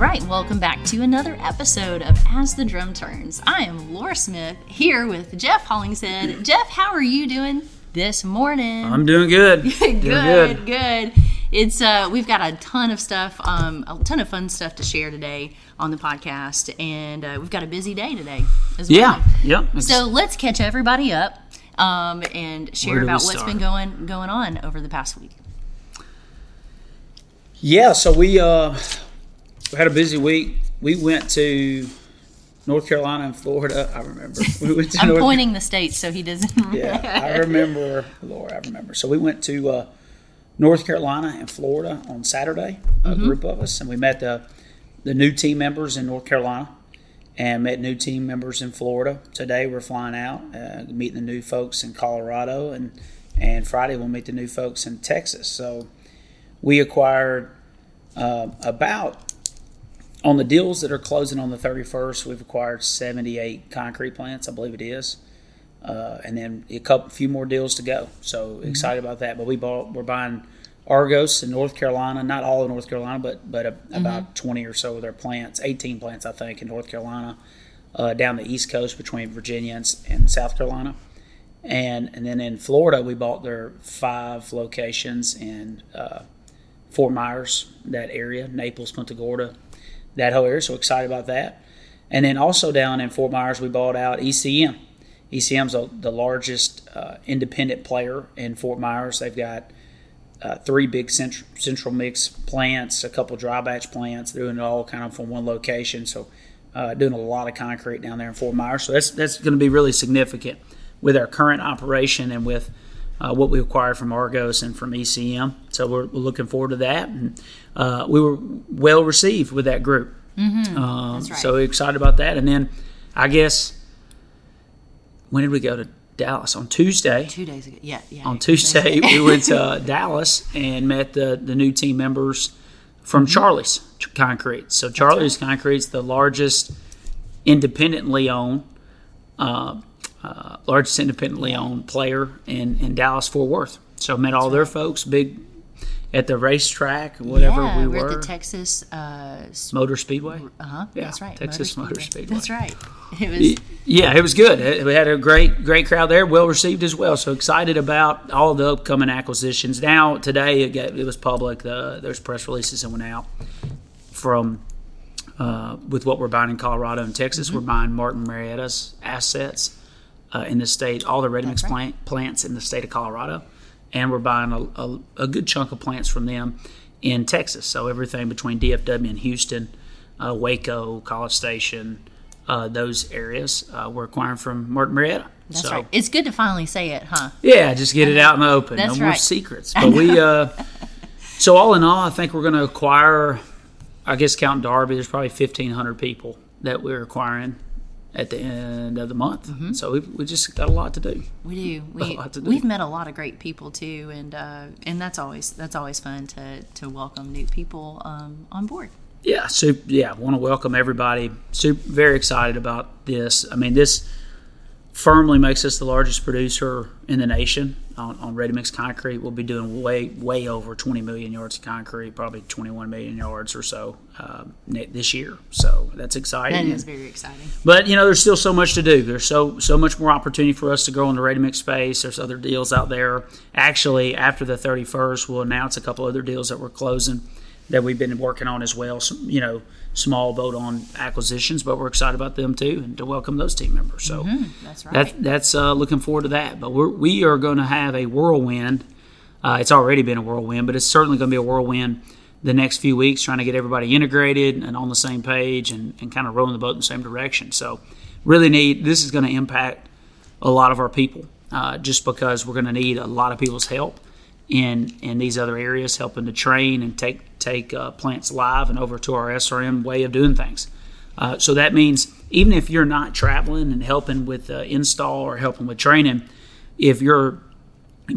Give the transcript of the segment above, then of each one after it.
right, welcome back to another episode of As the Drum Turns. I am Lora Smith here with Jeff Hollingshead. Jeff, how are you doing this morning? I'm doing good. good, Doing good, It's uh, we've got a ton of stuff, um, a ton of fun stuff to share today on the podcast, and uh, we've got a busy day today as well. Yeah, yeah. So let's catch everybody up um, and share Where do we about what's been going going on over the past week. yeah, so we uh, we had a busy week. We went to North Carolina and Florida. I remember. We went to I'm North pointing the states so he doesn't. Yeah, I remember, Lora. I remember. So we went to uh, North Carolina and Florida on Saturday. A group of us, and we met the the new team members in North Carolina, and met new team members in Florida. Today we're flying out, uh, meeting the new folks in Colorado, and and Friday we'll meet the new folks in Texas. So we acquired uh, about on the deals that are closing on the 31st. We've acquired 78 concrete plants, I believe it is uh, and then a couple, few more deals to go. So excited about that. But we bought, we're buying Argos in North Carolina, not all of North Carolina, but but a, about twenty or so of their plants, eighteen plants I think in North Carolina, uh, down the East Coast between Virginia and, and South Carolina, and and then in Florida we bought their five locations in uh, Fort Myers, that area, Naples, Punta Gorda, that whole area. So excited about that. And then also down in Fort Myers, we bought out ECM. ECM's a, the largest uh, independent player in Fort Myers. They've got uh, three big central, central mix plants, a couple dry batch plants, doing it all kind of from one location. So uh, doing a lot of concrete down there in Fort Myers. So that's that's going to be really significant with our current operation and with uh, what we acquired from Argos and from ECM. So we're, we're looking forward to that. And uh, we were well received with that group. Um, That's right. So excited about that. And then I guess when did we go to Dallas on Tuesday? Two days ago, yeah, yeah. On Tuesday, we went to uh, Dallas and met the, the new team members from Charlie's Concrete. So Charlie's Concrete's the largest independently owned, uh, uh, largest independently owned player in, in Dallas Fort Worth. So met all their folks, big at the racetrack, whatever yeah, we we're were, at the Texas. Uh Motor Speedway. huh. Yeah, that's right. Texas Motor Speedway. That's right. It was. Yeah, it was good. We had a great, great crowd there, well received as well. So excited about all the upcoming acquisitions. Now today it, got, it was public. The, there's press releases that went out from uh, with what we're buying in Colorado and Texas. Mm-hmm. We're buying Martin Marietta's assets uh, in the state, all the ready mix right. plant, plants in the state of Colorado, and we're buying a, a, a good chunk of plants from them in Texas. So everything between DFW and Houston, uh, Waco, College Station, uh, those areas uh, we're acquiring from Martin Marietta. That's so, right. It's good to finally say it, huh? yeah, just get it out in the open. That's no more secrets. But we, uh, so all in all, I think we're going to acquire. I guess counting Darby, there's probably 1,500 people that we're acquiring at the end of the month. Mm-hmm. So we we just got a lot to do. We do. We do. we've met a lot of great people too, and uh, and that's always that's always fun to to welcome new people um, on board. Yeah, so yeah, want to welcome everybody. Super, very excited about this. I mean, this firmly makes us the largest producer in the nation on, on ready mix concrete. We'll be doing way way over 20 million yards of concrete, probably 21 million yards or so uh, this year. So that's exciting. That is very exciting. But you know, there's still so much to do. There's so so much more opportunity for us to grow in the ready mix space. There's other deals out there. Actually, after the 31st, we'll announce a couple other deals that we're closing that we've been working on as well. Some, you know, small bolt-on acquisitions, but we're excited about them too, and to welcome those team members. So That's right. that, that's uh, looking forward to that. But we're, we are going to have a whirlwind. Uh, it's already been a whirlwind, but it's certainly going to be a whirlwind the next few weeks, trying to get everybody integrated and on the same page and, and kind of rowing the boat in the same direction. So, really neat. This is going to impact a lot of our people uh, just because we're going to need a lot of people's help in in these other areas, helping to train and take take uh, plants live and over to our SRM way of doing things. Uh, so that means even if you're not traveling and helping with uh, install or helping with training, if you're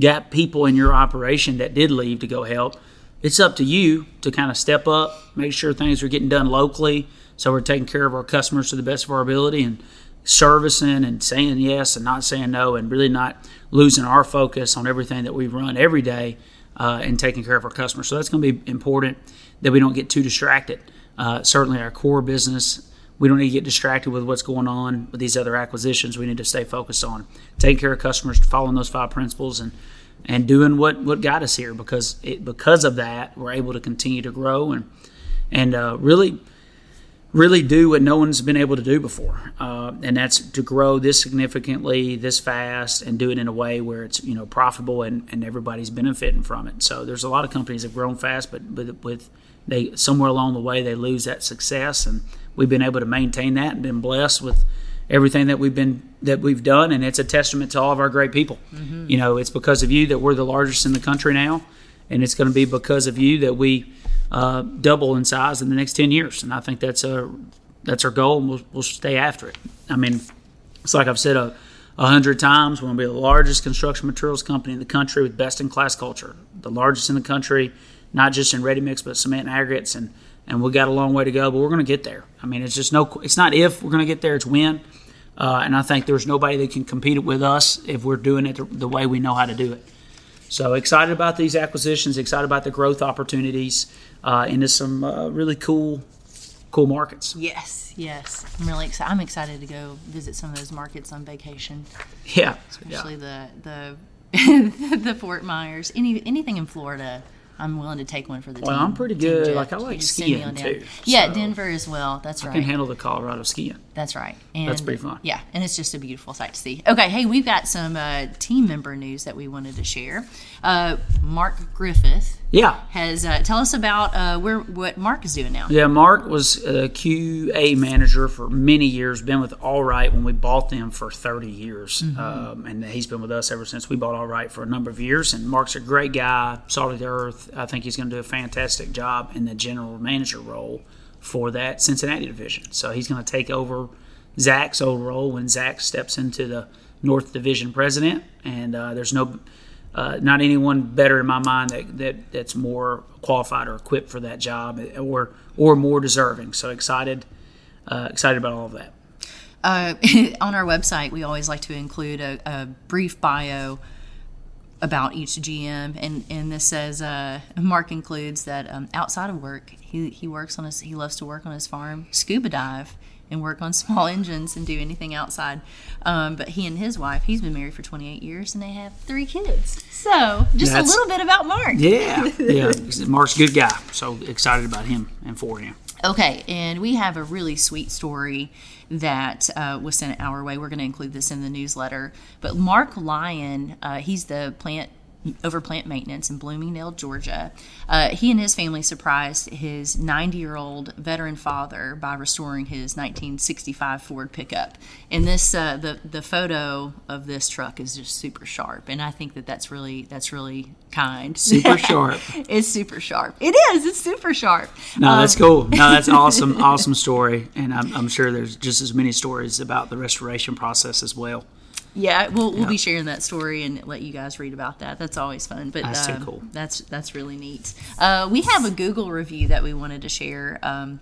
got people in your operation that did leave to go help, it's up to you to kind of step up, make sure things are getting done locally, so we're taking care of our customers to the best of our ability and servicing and saying yes and not saying no, and really not losing our focus on everything that we run every day uh, and taking care of our customers. So that's going to be important that we don't get too distracted uh, certainly our core business. We don't need to get distracted with what's going on with these other acquisitions. We need to stay focused on taking care of customers, following those five principles, and and doing what what got us here. Because it, because of that, we're able to continue to grow and and uh, really really do what no one's been able to do before, uh, and that's to grow this significantly, this fast, and do it in a way where it's you know profitable and, and everybody's benefiting from it. So there's a lot of companies that have grown fast, but but with they somewhere along the way they lose that success, and we've been able to maintain that and been blessed with everything that we've been that we've done, and it's a testament to all of our great people. Mm-hmm. You know, it's because of you that we're the largest in the country now, and it's going to be because of you that we uh, double in size in the next 10 years. And I think that's a that's our goal, and we'll, we'll stay after it. I mean, it's like I've said a, a hundred times, we're going to be the largest construction materials company in the country with best in class culture, the largest in the country, not just in ready mix, but cement and aggregates. And, and we got a long way to go, but we're going to get there. I mean, it's just no, it's not if we're going to get there, it's when. Uh, and I think there's nobody that can compete with us if we're doing it the, the way we know how to do it. So excited about these acquisitions, excited about the growth opportunities uh, into some uh, really cool, cool markets. Yes, yes. I'm really excited. I'm excited to go visit some of those markets on vacation. Yeah, especially yeah. the the the Fort Myers. Any anything in Florida I'm willing to take one for the well, team. Well, I'm pretty good. Like I like skiing too. Yeah, so Denver as well. That's right. I can handle the Colorado skiing. That's right. And That's pretty fun. Yeah, and it's just a beautiful sight to see. Okay, hey, we've got some uh, team member news that we wanted to share. Uh, Mark Griffith. Yeah. Has uh, tell us about uh, where what Mark is doing now. Yeah, Mark was a QA manager for many years. Been with All Right when we bought them for 30 years, mm-hmm. um, and he's been with us ever since we bought All Right for a number of years. And Mark's a great guy, solid earth. I think he's going to do a fantastic job in the general manager role for that Cincinnati division. So he's going to take over Zach's old role when Zach steps into the North Division president. And uh, there's no uh, not anyone better in my mind that, that that's more qualified or equipped for that job or or more deserving. So excited, uh, excited about all of that. Uh, on our website, we always like to include a, a, brief bio about each GM, and and this says uh, Mark includes that um, outside of work, he he works on his he loves to work on his farm, scuba dive, and work on small engines and do anything outside. Um, but he and his wife, he's been married for 28 years and they have three kids. So just That's, a little bit about Mark. Yeah, yeah. Mark's a good guy. So excited about him and for him. Okay, and we have a really sweet story that uh, was sent our way. We're going to include this in the newsletter. But Mark Lyon, uh, he's the plant over plant maintenance in Bloomingdale, Georgia. Uh, he and his family surprised his 90 year old veteran father by restoring his 1965 Ford pickup. And this, uh, the the photo of this truck is just super sharp, and I think that that's really that's really kind. Super sharp. it's super sharp. It is. It's super sharp. No, um, that's cool. No, that's awesome. awesome story, and I'm, I'm sure there's just as many stories about the restoration process as well. Yeah, we'll we'll be sharing that story and let you guys read about that. That's always fun. But that's um, cool. That's that's really neat. Uh, we have a Google review that we wanted to share. Um,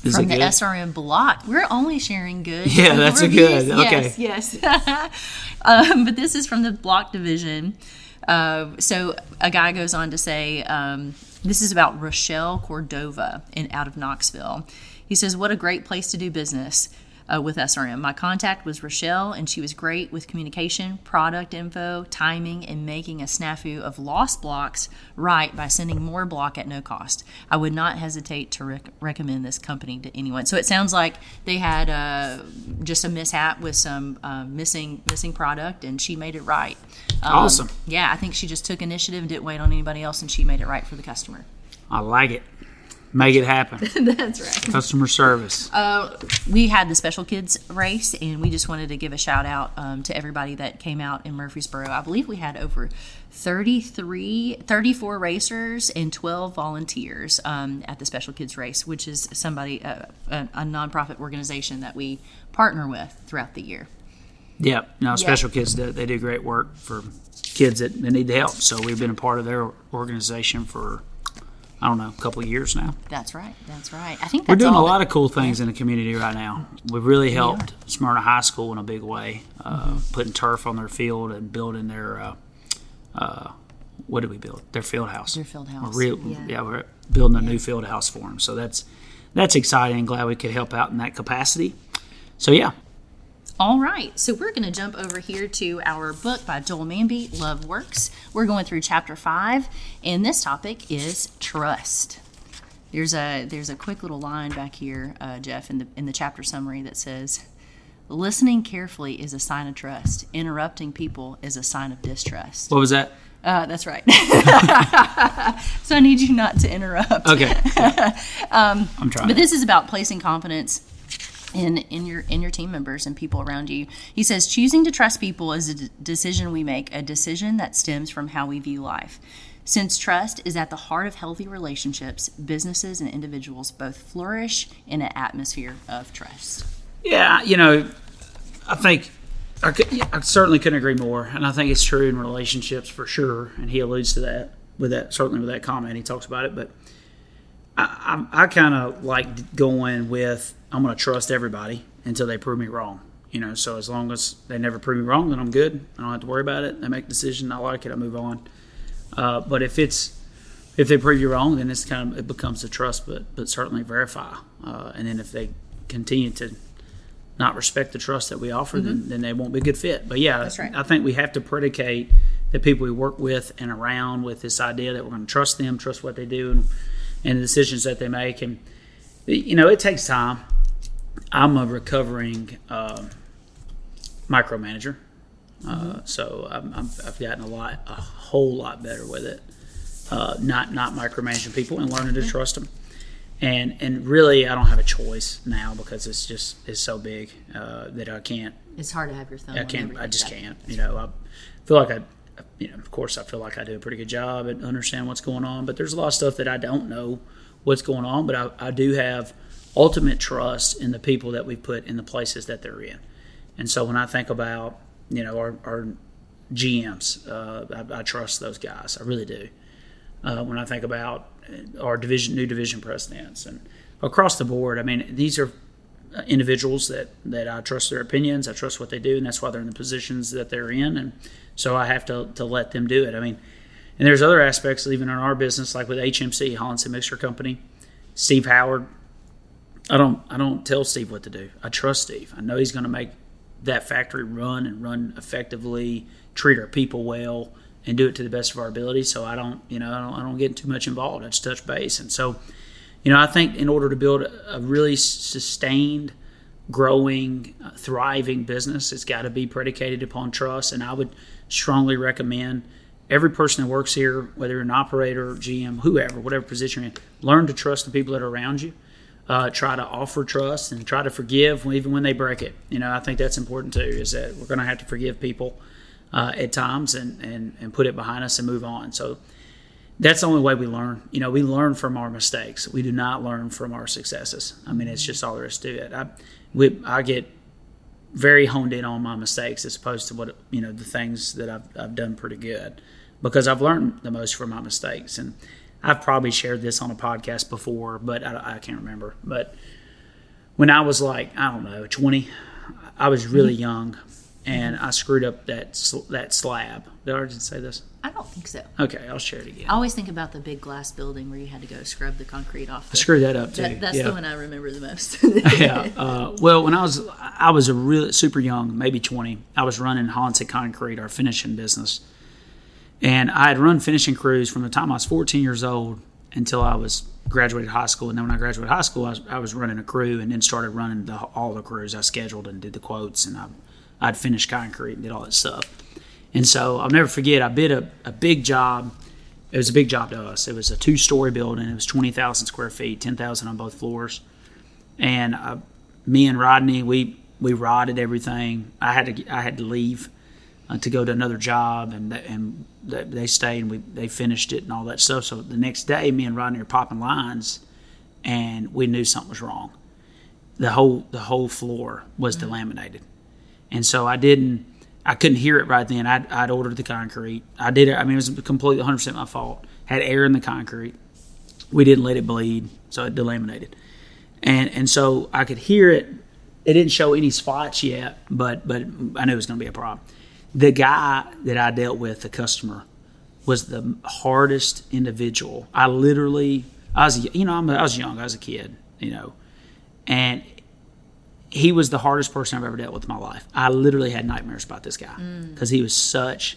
from the good? SRM block. We're only sharing good. Yeah, that's reviews. a good. Okay. Yes, yes. um, but this is from the block division. Uh, so a guy goes on to say, um, this is about Rochelle Cordova in out of Knoxville. He says, "What a great place to do business." Uh, with SRM. My contact was Rochelle, and she was great with communication, product info, timing, and making a snafu of lost blocks right by sending more block at no cost. I would not hesitate to rec- recommend this company to anyone. So it sounds like they had uh, just a mishap with some uh, missing missing product, and she made it right. Um, awesome. Yeah, I think she just took initiative and didn't wait on anybody else, and she made it right for the customer. I like it. Make it happen. That's right. Customer service. Uh, we had the special kids race, and we just wanted to give a shout out um, to everybody that came out in Murfreesboro. I believe we had over 33, 34 racers and 12 volunteers um, at the special kids race, which is somebody, uh, a, a nonprofit organization that we partner with throughout the year. Yeah, no, special kids they do great work for kids that, that need the help. So we've been a part of their organization for I don't know, a couple years now. That's right. That's right. I think we're doing a lot of cool things yeah. in the community right now. We've really helped yeah. Smyrna High School in a big way, uh, mm-hmm. putting turf on their field and building their. Uh, uh, what did we build? Their field house. Their field house. We're yeah. yeah. we're building a new field house for them. So that's that's exciting glad we could help out in that capacity. So yeah, All right, so we're going to jump over here to our book by Joel Manby, Love Works. We're going through chapter five, and this topic is trust. There's a there's a quick little line back here, uh, Jeff, in the in the chapter summary that says, "Listening carefully is a sign of trust. Interrupting people is a sign of distrust." what was that? Uh, that's right. so I need you not to interrupt. Okay, um, I'm trying. But this is about placing confidence in in your in your team members and people around you. He says choosing to trust people is a d- decision we make, a decision that stems from how we view life. Since trust is at the heart of healthy relationships, businesses and individuals both flourish in an atmosphere of trust. Yeah, you know, I think I, could, I certainly couldn't agree more, and I think it's true in relationships for sure. And he alludes to that with that certainly with that comment. He talks about it, but I, I, I kind of like going with I'm going to trust everybody until they prove me wrong. You know, so as long as they never prove me wrong, then I'm good. I don't have to worry about it. They make a decision, I like it, I move on. Uh, but if it's if they prove you wrong, then it's kind of it becomes a trust, but but certainly verify. Uh, and then if they continue to not respect the trust that we offer, then, then they won't be a good fit. But yeah, That's right. I think we have to predicate the people we work with and around with this idea that we're going to trust them, trust what they do, and, and the decisions that they make. And you know, it takes time. I'm a recovering uh, micromanager, uh, so I'm, I'm, I've gotten a lot, a whole lot better with it. Uh, not not micromanaging people and learning to trust them. And and really, I don't have a choice now because it's just it's so big uh, that I can't It's hard to have your thumb. I can't. I just can't. You know, I feel like I, you know, of course, I feel like I do a pretty good job at understand what's going on. But there's a lot of stuff that I don't know what's going on. But I, I do have ultimate trust in the people that we put in the places that they're in. And so when I think about, you know, our, our GMs, uh, I, I trust those guys. I really do. Uh, when I think about our division, new division presidents, and across the board, I mean, these are uh, individuals that that I trust their opinions. I trust what they do, and that's why they're in the positions that they're in. And so I have to to let them do it. I mean, and there's other aspects even in our business, like with HMC Hollingshead Mixer Company, Steve Howard. I don't I don't tell Steve what to do. I trust Steve. I know he's going to make that factory run and run effectively, treat our people well, and do it to the best of our ability. So I don't you know I don't, I don't get too much involved. I just touch base, and so you know, I think in order to build a, really sustained, growing, thriving business, it's got to be predicated upon trust. And I would strongly recommend every person that works here, whether you're an operator, GM, whoever, whatever position you're in, learn to trust the people that are around you. Uh, try to offer trust and try to forgive even when they break it. You know, I think that's important too. Is that we're going to have to forgive people uh, at times and, and and put it behind us and move on. So that's the only way we learn. You know, we learn from our mistakes. We do not learn from our successes. I mean, it's just all there is to it. I, we, I get very honed in on my mistakes as opposed to what you know the things that I've, I've done pretty good because I've learned the most from my mistakes. And I've probably shared this on a podcast before, but I, I can't remember. But when I was like I don't know twenty, I was really young, and I screwed up that sl- that slab. Did I already say this? I don't think so. Okay, I'll share it again. I always think about the big glass building where you had to go scrub the concrete off. I screwed that up too. that, that's yeah. the one I remember the most. yeah. Uh, well, when I was I was a really super young, maybe twenty. I was running Hansa Concrete, our finishing business, and I had run finishing crews from the time I was fourteen years old until I was graduated high school. And then when I graduated high school, I was, I was running a crew, and then started running the, all the crews. I scheduled and did the quotes, and I, I'd finished concrete and did all that stuff. And so I'll never forget. I bid a, a big job. It was a big job to us. It was a two story building. It was twenty thousand square feet, ten thousand on both floors and uh, me and Rodney, we we rodded everything. I had to I had to leave uh, to go to another job, and th- and th- they stayed and we they finished it and all that stuff. So the next day, me and Rodney are popping lines, and we knew something was wrong. The whole the whole floor was delaminated, and so I didn't. I couldn't hear it right then. I'd, I'd ordered the concrete. I did it. I mean, it was completely 100 percent my fault. Had air in the concrete. We didn't let it bleed, so it delaminated and and so I could hear it. It didn't show any spots yet, but but I knew it was going to be a problem. The guy that I dealt with, the customer, was the hardest individual. I literally, I was you know I'm, I was young, I was a kid, you know, and he was the hardest person I've ever dealt with in my life. I literally had nightmares about this guy mm. because he was such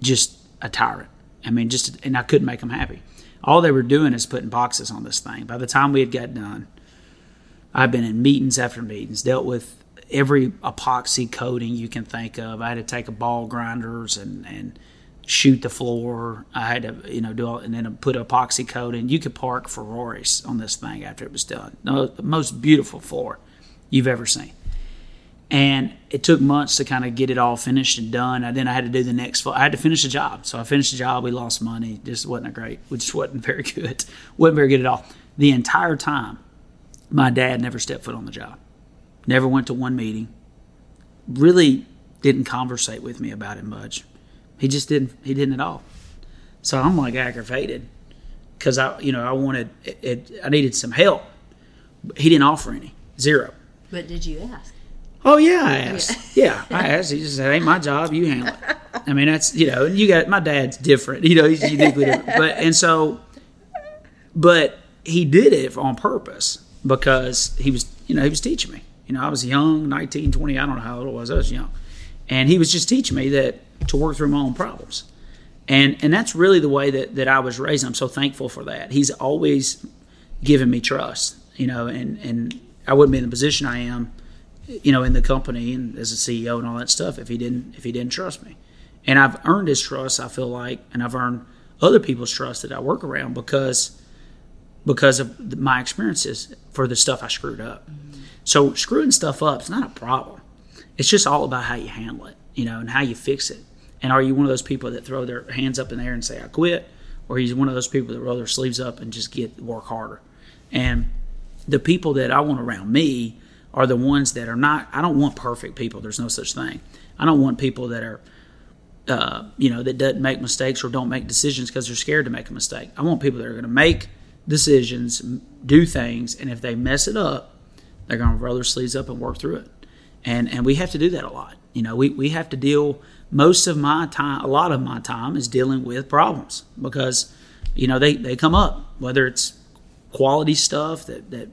just a tyrant. I mean, just and I couldn't make him happy. All they were doing is putting boxes on this thing. By the time we had got done, I've been in meetings after meetings, dealt with every epoxy coating you can think of. I had to take a ball grinders and and shoot the floor. I had to you know do all, and then put epoxy coating. You could park Ferraris on this thing after it was done. The most beautiful floor you've ever seen. And it took months to kind of get it all finished and done. And then I had to do the next. floor. I had to finish the job, so I finished the job. We lost money. Just wasn't a great. Which wasn't very good. wasn't very good at all. The entire time, my dad never stepped foot on the job. Never went to one meeting. Really didn't conversate with me about it much. He just didn't. He didn't at all. So I'm like aggravated because I, you know, I wanted. It, it, I needed some help. He didn't offer any. Zero. But did you ask? Oh yeah, I asked. Yeah, I asked. He just said, "Ain't my job. You handle it." I mean, that's you know, and you got my dad's different. You know, he's uniquely different. But and so, but he did it on purpose because he was, you know, he was teaching me. You know, I was young, 19, 20, I don't know how old I was. I was young, and he was just teaching me that to work through my own problems. And and that's really the way that that I was raised. I'm so thankful for that. He's always given me trust. You know, and and I wouldn't be in the position I am you know, in the company and as a CEO and all that stuff if he didn't if he didn't trust me. And I've earned his trust, I feel like, and I've earned other people's trust that I work around because because of my experiences for the stuff I screwed up. Mm-hmm. So screwing stuff up is not a problem. It's just all about how you handle it, you know, and how you fix it. And are you one of those people that throw their hands up in the air and say I quit, or are you one of those people that roll their sleeves up and just get work harder? And the people that I want around me are the ones that are not. I don't want perfect people. There's no such thing. I don't want people that are, uh, you know, that doesn't make mistakes or don't make decisions because they're scared to make a mistake. I want people that are going to make decisions, do things, and if they mess it up, they're going to roll their sleeves up and work through it. And and we have to do that a lot. You know, we we have to deal. Most of my time, a lot of my time, is dealing with problems because, you know, they they come up whether it's quality stuff that that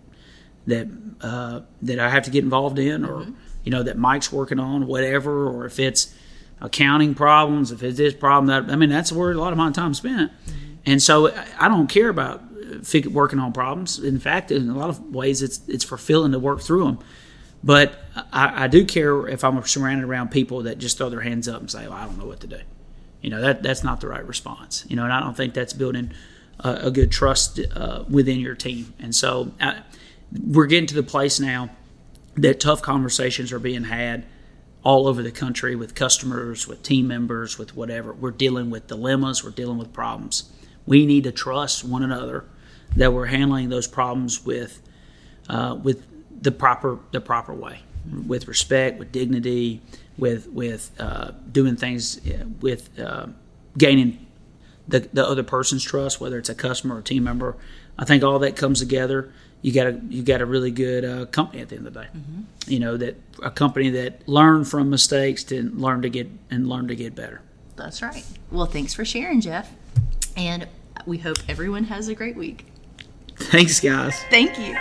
that uh, that I have to get involved in, or mm-hmm. you know that Mike's working on, whatever, or if it's accounting problems, if it's this problem, that I mean that's where a lot of my time spent, mm-hmm. and so I don't care about working on problems. In fact, in a lot of ways, it's it's fulfilling to work through them. But I, I do care if I'm surrounded around people that just throw their hands up and say, well, "I don't know what to do." You know that that's not the right response. You know, and I don't think that's building a, a good trust uh, within your team. And so. I, we're getting to the place now that tough conversations are being had all over the country with customers, with team members, with whatever. We're dealing with dilemmas, we're dealing with problems. We need to trust one another that we're handling those problems with uh, with the proper the proper way, with respect, with dignity, with with uh, doing things uh, with uh, gaining the, the other person's trust, whether it's a customer or a team member. I think all that comes together you got a you got a really good uh, company at the end of the day. Mm-hmm. You know that a company that learn from mistakes to learn to get and learn to get better. That's right. Well, thanks for sharing, Jeff, and we hope everyone has a great week. Thanks, guys. Thank you.